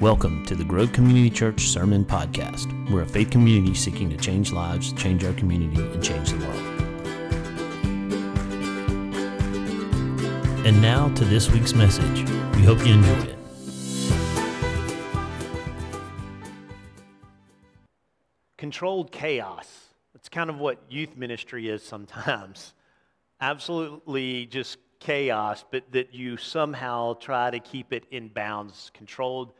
Welcome to the Grove Community Church Sermon Podcast. We're a faith community seeking to change lives, change our community, and change the world. And now to this week's message. We hope you enjoy it. Controlled chaos. That's kind of what youth ministry is sometimes. Absolutely just chaos, but that you somehow try to keep it in bounds. Controlled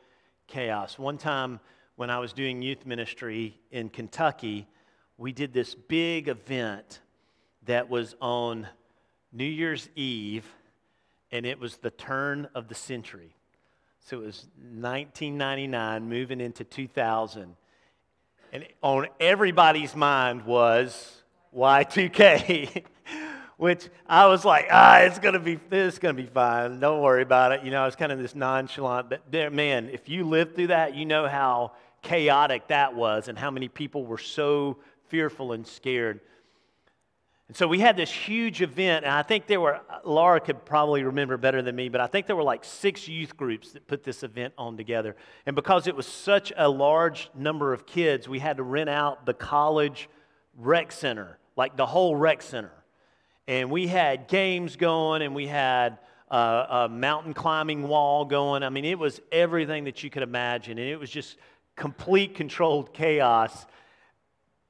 chaos. One time when I was doing youth ministry in Kentucky, we did this big event that was on New Year's Eve, and it was the turn of the century. So it was 1999, moving into 2000. And on everybody's mind was Y2K. which I was like, ah, it's gonna be, this gonna be fine. Don't worry about it. You know, it's kind of this nonchalant. But there, man, if you lived through that, you know how chaotic that was, and how many people were so fearful and scared. And so we had this huge event, and I think there were, Laura could probably remember better than me, but I think there were like six youth groups that put this event on together. And because it was such a large number of kids, we had to rent out the college rec center, like the whole rec center and we had games going and we had a mountain climbing wall going. I mean, it was everything that you could imagine, and it was just complete controlled chaos.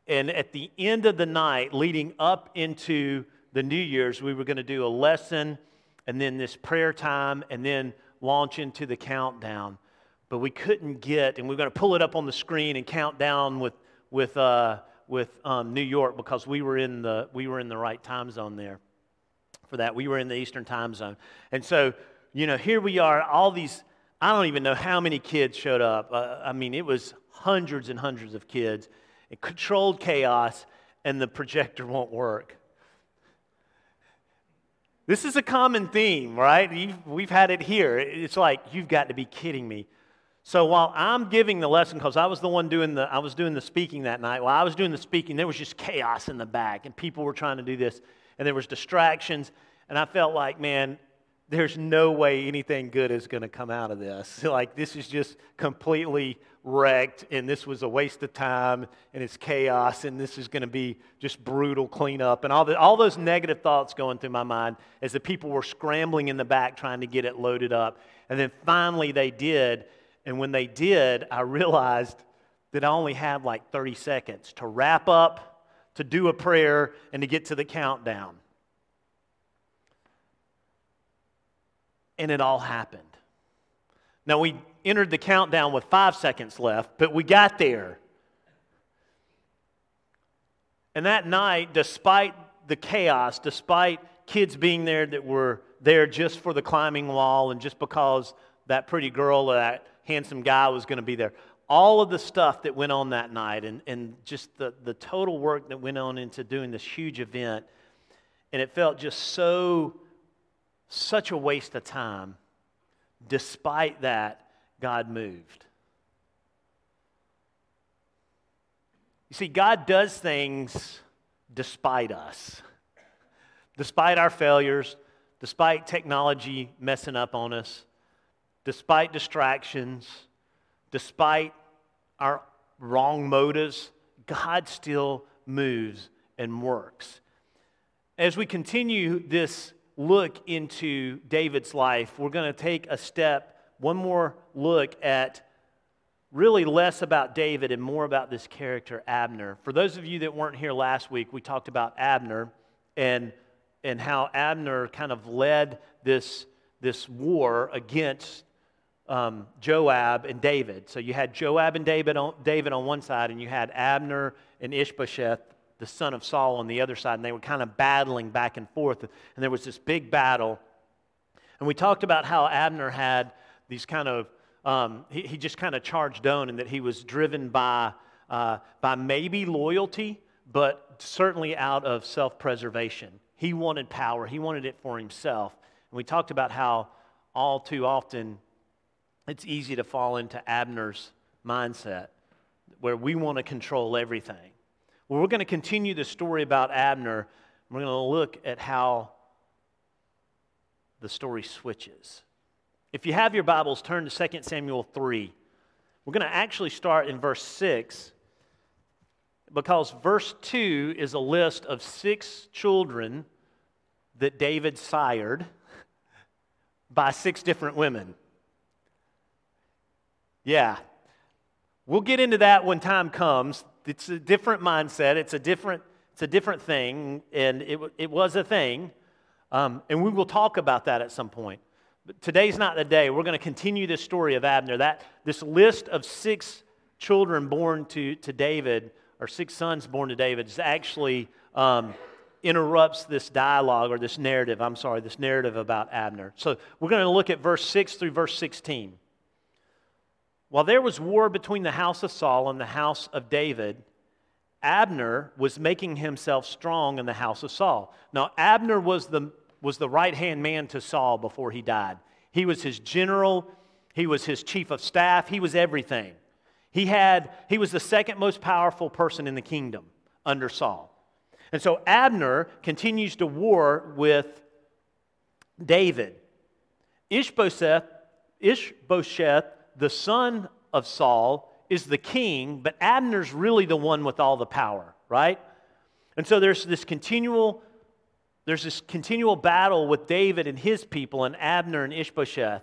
And at the end of the night, leading up into the New Year's, we were going to do a lesson and then this prayer time and then launch into the countdown. But we couldn't get, and we are going to pull it up on the screen and count down with, with uh, with um, New York because we were in the we were in the right time zone there for that. We were in the Eastern time zone, and so you know here we are. All these I don't even know how many kids showed up. Uh, I mean, it was hundreds and hundreds of kids. It controlled chaos, and the projector won't work. This is a common theme, right? You've, we've had it here. It's like you've got to be kidding me. So while I'm giving the lesson, because I was the one doing the, I was doing the speaking that night. While I was doing the speaking, there was just chaos in the back, and people were trying to do this, and there was distractions, and I felt like, man, there's no way anything good is going to come out of this. like this is just completely wrecked, and this was a waste of time, and it's chaos, and this is going to be just brutal cleanup, and all the, all those negative thoughts going through my mind as the people were scrambling in the back trying to get it loaded up, and then finally they did and when they did, I realized that I only had like 30 seconds to wrap up, to do a prayer, and to get to the countdown. And it all happened. Now, we entered the countdown with five seconds left, but we got there. And that night, despite the chaos, despite kids being there that were there just for the climbing wall and just because that pretty girl, that handsome guy was going to be there. All of the stuff that went on that night and, and just the, the total work that went on into doing this huge event. And it felt just so, such a waste of time. Despite that, God moved. You see, God does things despite us, despite our failures, despite technology messing up on us, despite distractions, despite our wrong motives, God still moves and works. As we continue this look into David's life, we're going to take a step, one more look at really less about David and more about this character, Abner. For those of you that weren't here last week, we talked about Abner and, and how Abner kind of led this, this war against um, Joab and David. So you had Joab and David on, David on one side, and you had Abner and Ishbosheth, the son of Saul, on the other side, and they were kind of battling back and forth. And there was this big battle. And we talked about how Abner had these kind of, um, he, he, just kind of charged on, and that he was driven by, uh, by maybe loyalty, but certainly out of self preservation. He wanted power, he wanted it for himself. And we talked about how all too often it's easy to fall into Abner's mindset where we want to control everything. Well, we're going to continue the story about Abner. We're going to look at how the story switches. If you have your Bibles, turn to 2 Samuel 3. We're going to actually start in verse 6 because verse 2 is a list of six children that David sired by six different women. Yeah. We'll get into that when time comes. It's a different mindset, it's a different, it's a different thing, and it, it was a thing. Um, and we will talk about that at some point. But today's not the day. We're going to continue this story of Abner. That, this list of six children born to, to David, or six sons born to David, is actually um, interrupts this dialogue or this narrative. I'm sorry, this narrative about Abner. So we're going to look at verse 6 through verse 16. While there was war between the house of Saul and the house of David, Abner was making himself strong in the house of Saul. Now, Abner was the, was the right hand man to Saul before he died. He was his general, he was his chief of staff, he was everything. He, had, he was the second most powerful person in the kingdom under Saul. And so Abner continues to war with David. Ishbosheth, Ishbosheth the son of Saul, is the king, but Abner's really the one with all the power, right? And so there's this continual there's this continual battle with David and his people and Abner and Ishbosheth.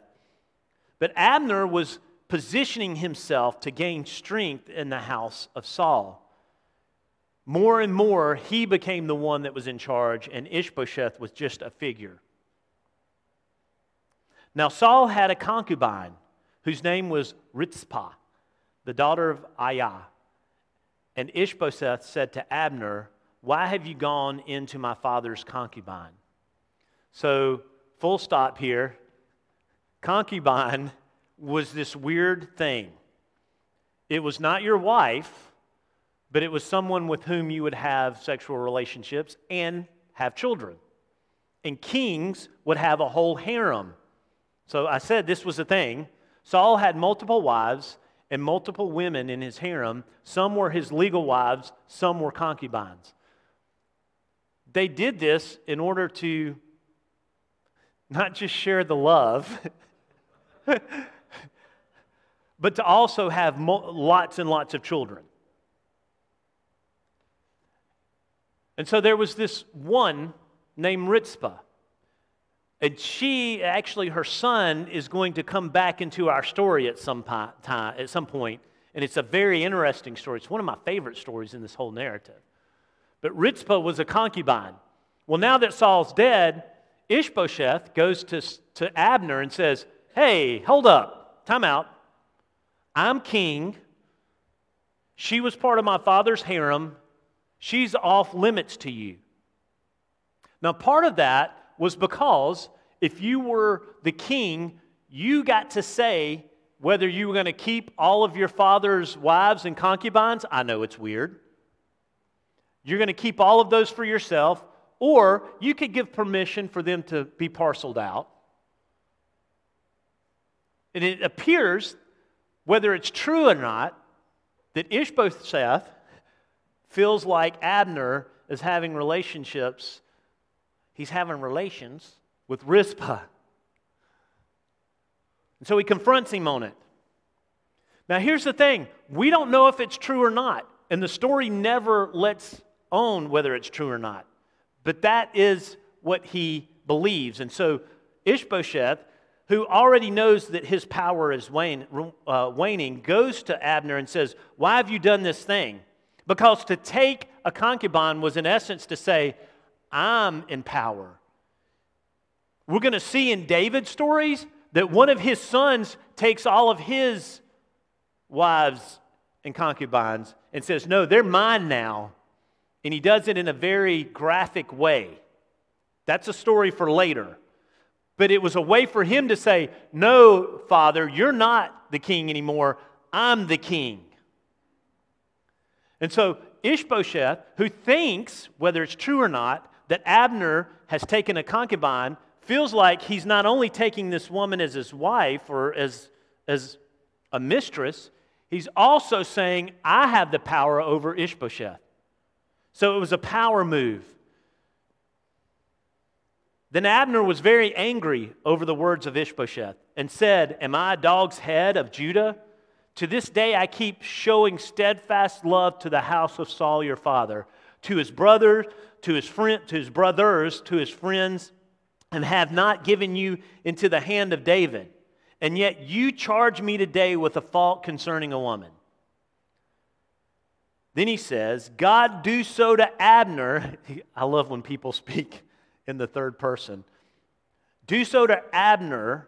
But Abner was positioning himself to gain strength in the house of Saul. More and more, he became the one that was in charge, and Ishbosheth was just a figure. Now, Saul had a concubine whose name was Rizpah, the daughter of Aiah. And Ishbosheth said to Abner, Why have you gone into my father's concubine? So, full stop here. Concubine was this weird thing. It was not your wife, but it was someone with whom you would have sexual relationships and have children. And kings would have a whole harem. So I said this was a thing. Saul had multiple wives and multiple women in his harem. Some were his legal wives, some were concubines. They did this in order to not just share the love, but to also have mo- lots and lots of children. And so there was this one named Rizpah. And she, actually, her son is going to come back into our story at some, time, at some point. And it's a very interesting story. It's one of my favorite stories in this whole narrative. But Rizpah was a concubine. Well, now that Saul's dead, Ishbosheth goes to, to Abner and says, Hey, hold up, time out. I'm king. She was part of my father's harem. She's off limits to you. Now, part of that was because if you were the king, you got to say whether you were going to keep all of your father's wives and concubines. I know it's weird. You're going to keep all of those for yourself, or you could give permission for them to be parceled out. And it appears, whether it's true or not, that Ishbosheth feels like Abner is having relationships he's having relations with Rizpah. And so he confronts him on it. Now, here's the thing we don't know if it's true or not, and the story never lets own whether it's true or not. But that is what he believes. And so Ishbosheth, who already knows that his power is wane, uh, waning, goes to Abner and says, Why have you done this thing? Because to take a concubine was, in essence, to say, I'm in power. We're going to see in David's stories that one of his sons takes all of his wives and concubines and says, No, they're mine now. And he does it in a very graphic way. That's a story for later. But it was a way for him to say, No, Father, you're not the king anymore. I'm the king. And so Ishbosheth, who thinks, whether it's true or not, that Abner has taken a concubine feels like he's not only taking this woman as his wife or as, as a mistress, he's also saying, I have the power over Ishbosheth. So it was a power move. Then Abner was very angry over the words of Ishbosheth and said, Am I a dog's head of Judah To this day, I keep showing steadfast love to the house of Saul your father, to his brothers, to his friend, to his brothers, to his friends, and have not given you into the hand of David. And yet you charge me today with a fault concerning a woman. Then he says, God do so to Abner. I love when people speak in the third person. Do so to Abner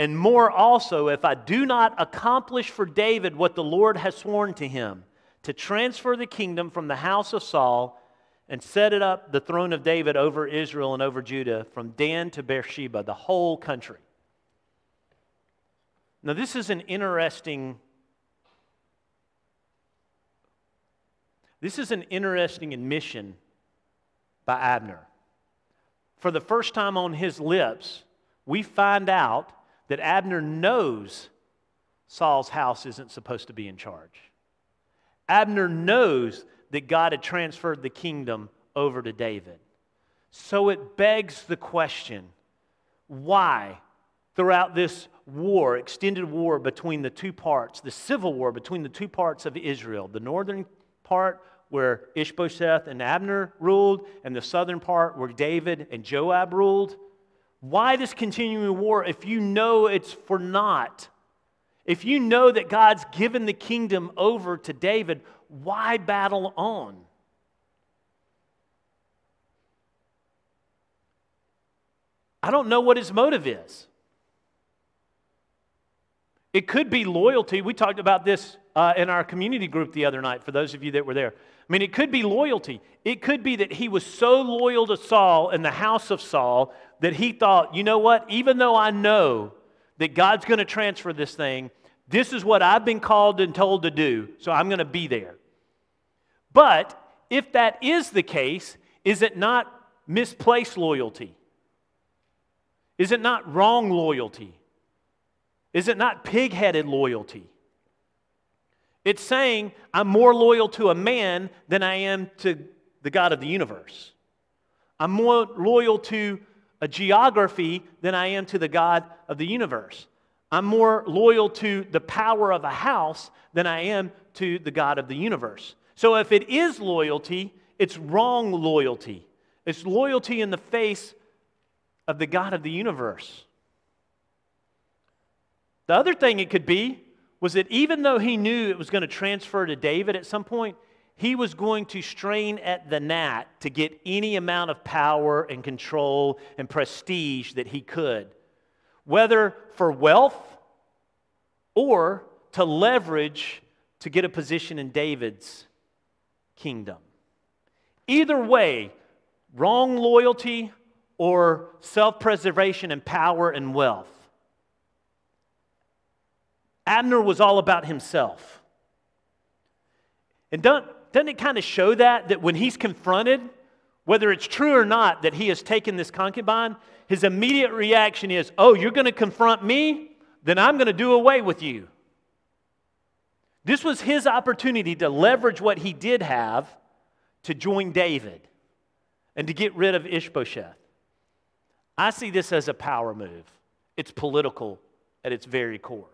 and more also, if I do not accomplish for David what the Lord has sworn to him, to transfer the kingdom from the house of Saul and set it up the throne of David over Israel and over Judah from Dan to Beersheba, the whole country. Now, this is an interesting. This is an interesting admission by Abner. For the first time on his lips, we find out that Abner knows Saul's house isn't supposed to be in charge. Abner knows that God had transferred the kingdom over to David. So it begs the question why, throughout this war, extended war between the two parts, the civil war between the two parts of Israel, the northern part where Ishbosheth and Abner ruled, and the southern part where David and Joab ruled, why this continuing war if you know it's for naught? If you know that God's given the kingdom over to David, why battle on? I don't know what his motive is. It could be loyalty. We talked about this uh, in our community group the other night, for those of you that were there. I mean, it could be loyalty. It could be that he was so loyal to Saul and the house of Saul that he thought, you know what, even though I know that God's going to transfer this thing, this is what I've been called and told to do, so I'm going to be there. But if that is the case, is it not misplaced loyalty? Is it not wrong loyalty? Is it not pig headed loyalty? It's saying I'm more loyal to a man than I am to the God of the universe. I'm more loyal to a geography than I am to the God of the universe. I'm more loyal to the power of a house than I am to the God of the universe. So if it is loyalty, it's wrong loyalty. It's loyalty in the face of the God of the universe. The other thing it could be was that even though he knew it was going to transfer to David at some point, he was going to strain at the gnat to get any amount of power and control and prestige that he could, whether for wealth or to leverage to get a position in David's kingdom. Either way, wrong loyalty or self preservation and power and wealth. Abner was all about himself. And don't, doesn't it kind of show that? That when he's confronted, whether it's true or not that he has taken this concubine, his immediate reaction is, Oh, you're going to confront me? Then I'm going to do away with you. This was his opportunity to leverage what he did have to join David and to get rid of Ishbosheth. I see this as a power move, it's political at its very core.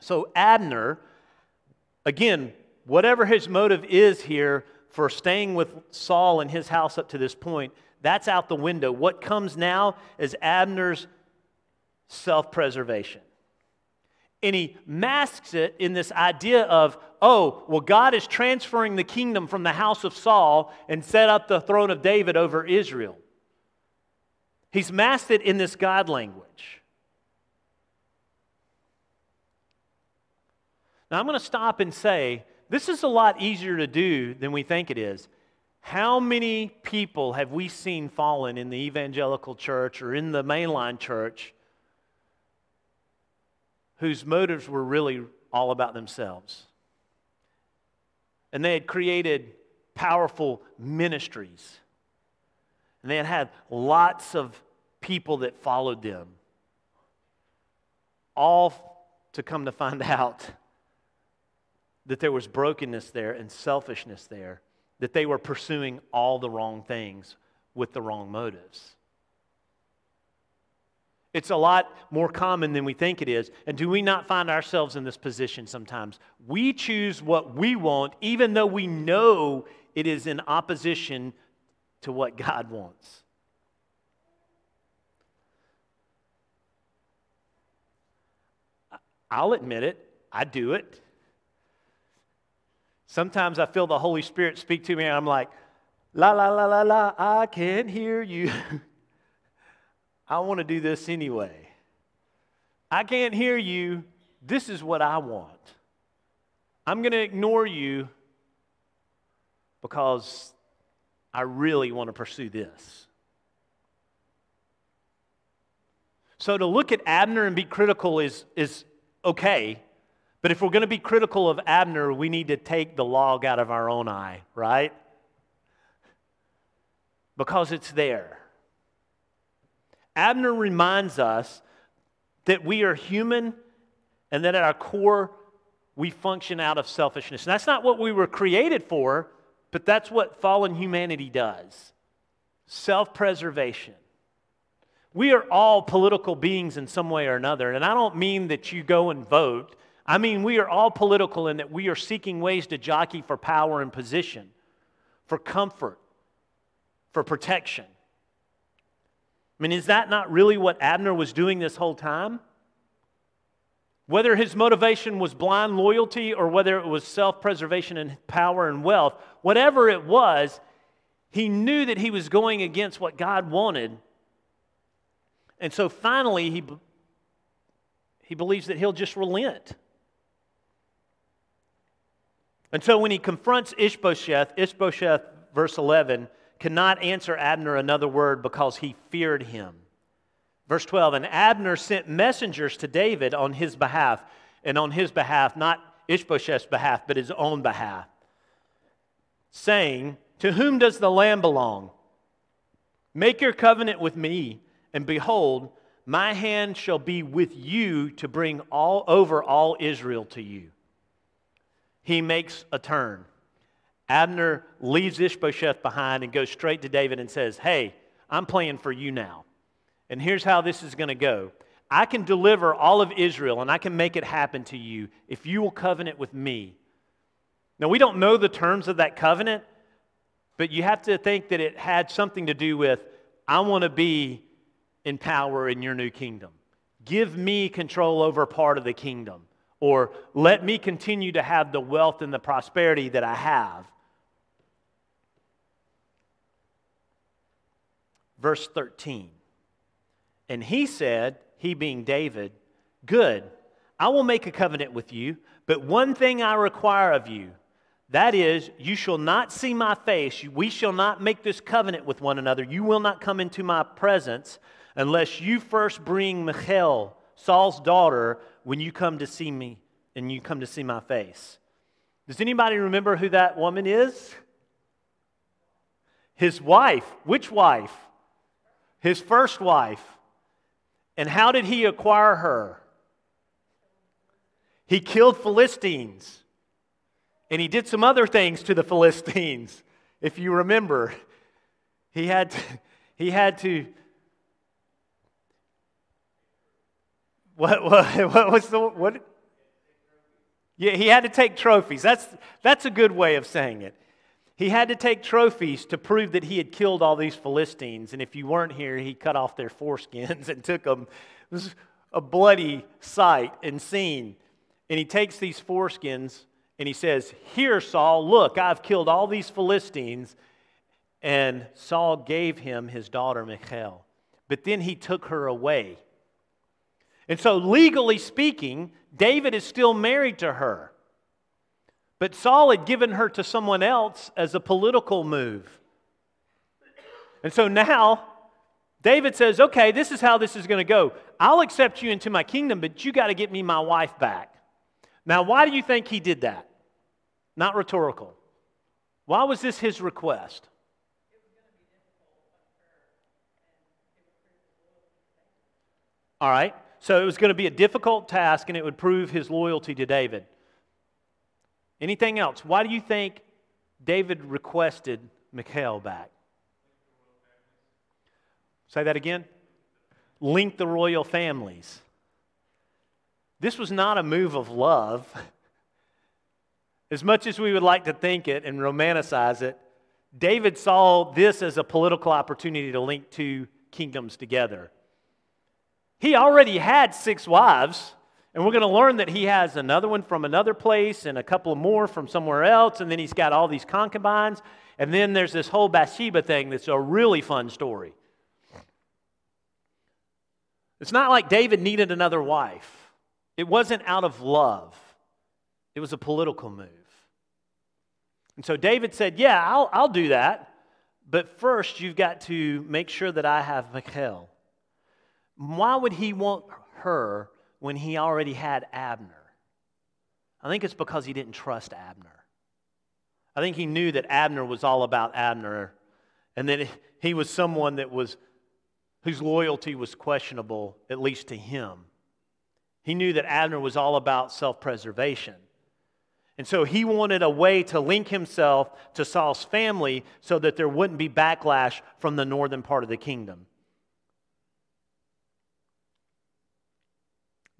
So, Abner, again, whatever his motive is here for staying with Saul and his house up to this point, that's out the window. What comes now is Abner's self preservation. And he masks it in this idea of, oh, well, God is transferring the kingdom from the house of Saul and set up the throne of David over Israel. He's masked it in this God language. Now, I'm going to stop and say this is a lot easier to do than we think it is. How many people have we seen fallen in the evangelical church or in the mainline church whose motives were really all about themselves? And they had created powerful ministries. And they had had lots of people that followed them. All to come to find out that there was brokenness there and selfishness there, that they were pursuing all the wrong things with the wrong motives. It's a lot more common than we think it is. And do we not find ourselves in this position sometimes? We choose what we want, even though we know it is in opposition to what God wants. I'll admit it, I do it. Sometimes I feel the Holy Spirit speak to me, and I'm like, la, la, la, la, la, I can't hear you. I want to do this anyway. I can't hear you. This is what I want. I'm going to ignore you because I really want to pursue this. So to look at Abner and be critical is, is okay. But if we're going to be critical of Abner, we need to take the log out of our own eye, right? Because it's there. Abner reminds us that we are human and that at our core, we function out of selfishness. And that's not what we were created for, but that's what fallen humanity does self preservation. We are all political beings in some way or another. And I don't mean that you go and vote. I mean, we are all political in that we are seeking ways to jockey for power and position, for comfort, for protection. I mean, is that not really what Abner was doing this whole time? Whether his motivation was blind loyalty or whether it was self preservation and power and wealth, whatever it was, he knew that he was going against what God wanted and so finally, he, he believes that he'll just relent. And so when he confronts Ishbosheth, Ishbosheth, verse 11, cannot answer Abner another word because he feared him. Verse 12, and Abner sent messengers to David on his behalf, and on his behalf, not Ishbosheth's behalf, but his own behalf, saying, To whom does the land belong? Make your covenant with me and behold, my hand shall be with you to bring all over all Israel to you. He makes a turn. Abner leaves Ishbosheth behind and goes straight to David and says, Hey, I'm playing for you now. And here's how this is going to go I can deliver all of Israel and I can make it happen to you if you will covenant with me. Now, we don't know the terms of that covenant, but you have to think that it had something to do with I want to be in power in your new kingdom. Give me control over part of the kingdom. Or let me continue to have the wealth and the prosperity that I have. Verse 13. And he said, he being David, Good, I will make a covenant with you, but one thing I require of you. That is, you shall not see my face. We shall not make this covenant with one another. You will not come into my presence unless you first bring Michal, Saul's daughter, when you come to see me and you come to see my face. Does anybody remember who that woman is? His wife. Which wife? His first wife. And how did he acquire her? He killed Philistines. And he did some other things to the Philistines, if you remember. He had to, he had to What, what, what was the, what? Yeah, he had to take trophies. That's, that's a good way of saying it. He had to take trophies to prove that he had killed all these Philistines. And if you weren't here, he cut off their foreskins and took them. It was a bloody sight and scene. And he takes these foreskins and he says, Here, Saul, look, I've killed all these Philistines. And Saul gave him his daughter Michal. But then he took her away. And so, legally speaking, David is still married to her. But Saul had given her to someone else as a political move. And so now, David says, okay, this is how this is going to go. I'll accept you into my kingdom, but you got to get me my wife back. Now, why do you think he did that? Not rhetorical. Why was this his request? All right. So it was going to be a difficult task and it would prove his loyalty to David. Anything else? Why do you think David requested Michal back? Say that again. link the royal families. This was not a move of love. As much as we would like to think it and romanticize it, David saw this as a political opportunity to link two kingdoms together. He already had six wives, and we're going to learn that he has another one from another place and a couple more from somewhere else, and then he's got all these concubines. And then there's this whole Bathsheba thing that's a really fun story. It's not like David needed another wife, it wasn't out of love, it was a political move. And so David said, Yeah, I'll, I'll do that. But first, you've got to make sure that I have Michal. Why would he want her when he already had Abner? I think it's because he didn't trust Abner. I think he knew that Abner was all about Abner and that he was someone that was whose loyalty was questionable at least to him. He knew that Abner was all about self-preservation. And so he wanted a way to link himself to Saul's family so that there wouldn't be backlash from the northern part of the kingdom.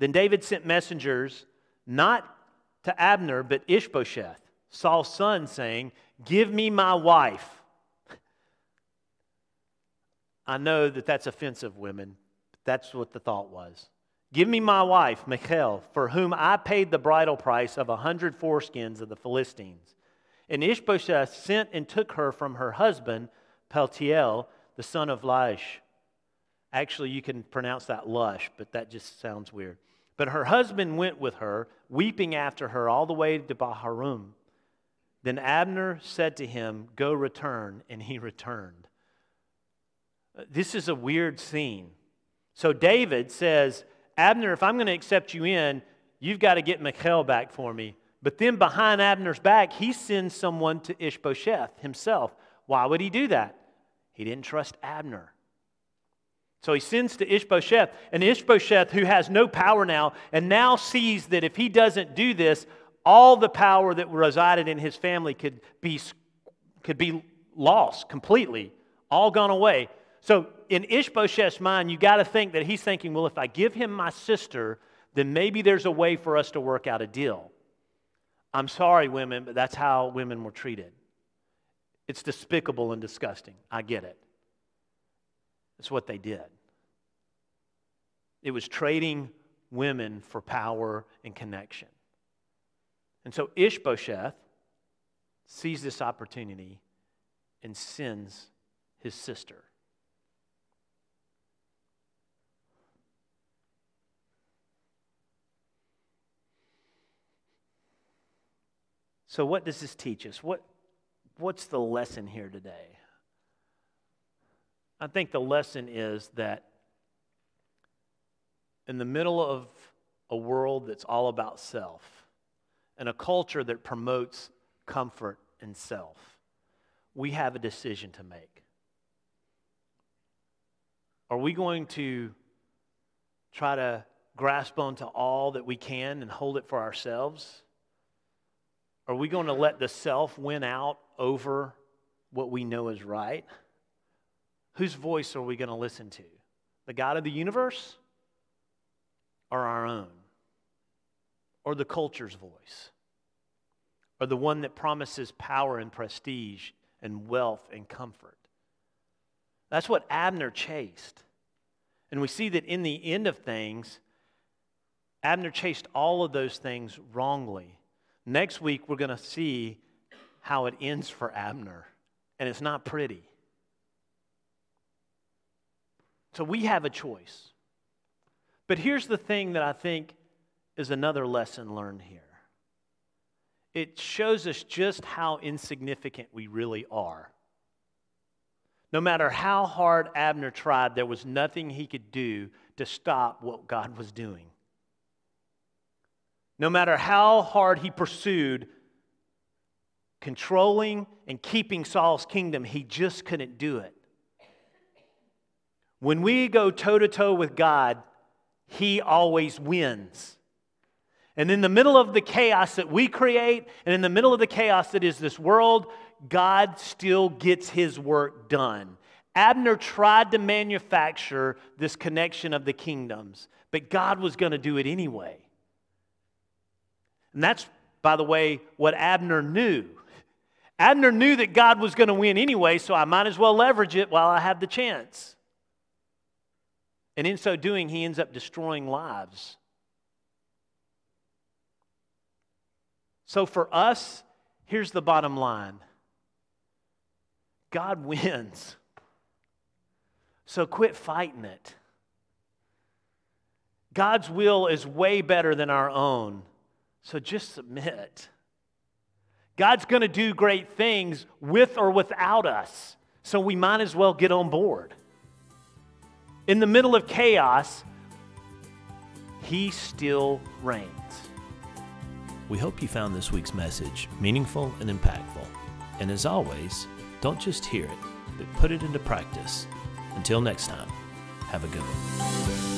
Then David sent messengers not to Abner, but Ishbosheth, Saul's son, saying, Give me my wife. I know that that's offensive, women. But that's what the thought was. Give me my wife, Michal, for whom I paid the bridal price of a hundred foreskins of the Philistines. And Ishbosheth sent and took her from her husband, Paltiel, the son of Laish. Actually, you can pronounce that lush, but that just sounds weird. But her husband went with her, weeping after her all the way to Bahurim. Then Abner said to him, Go return, and he returned. This is a weird scene. So David says, Abner, if I'm going to accept you in, you've got to get Michal back for me. But then behind Abner's back, he sends someone to Ishbosheth himself. Why would he do that? He didn't trust Abner. So he sends to Ishbosheth, and Ishbosheth, who has no power now, and now sees that if he doesn't do this, all the power that resided in his family could be, could be lost completely, all gone away. So in Ishbosheth's mind, you got to think that he's thinking, well, if I give him my sister, then maybe there's a way for us to work out a deal. I'm sorry, women, but that's how women were treated. It's despicable and disgusting. I get it. It's what they did. It was trading women for power and connection. And so Ishbosheth sees this opportunity and sends his sister. So, what does this teach us? What, what's the lesson here today? I think the lesson is that in the middle of a world that's all about self and a culture that promotes comfort and self, we have a decision to make. Are we going to try to grasp onto all that we can and hold it for ourselves? Are we going to let the self win out over what we know is right? Whose voice are we going to listen to? The God of the universe or our own? Or the culture's voice? Or the one that promises power and prestige and wealth and comfort? That's what Abner chased. And we see that in the end of things, Abner chased all of those things wrongly. Next week, we're going to see how it ends for Abner, and it's not pretty. So we have a choice. But here's the thing that I think is another lesson learned here it shows us just how insignificant we really are. No matter how hard Abner tried, there was nothing he could do to stop what God was doing. No matter how hard he pursued controlling and keeping Saul's kingdom, he just couldn't do it. When we go toe to toe with God, he always wins. And in the middle of the chaos that we create, and in the middle of the chaos that is this world, God still gets his work done. Abner tried to manufacture this connection of the kingdoms, but God was going to do it anyway. And that's, by the way, what Abner knew. Abner knew that God was going to win anyway, so I might as well leverage it while I have the chance. And in so doing, he ends up destroying lives. So for us, here's the bottom line God wins. So quit fighting it. God's will is way better than our own. So just submit. God's going to do great things with or without us. So we might as well get on board. In the middle of chaos, He still reigns. We hope you found this week's message meaningful and impactful. And as always, don't just hear it, but put it into practice. Until next time, have a good one.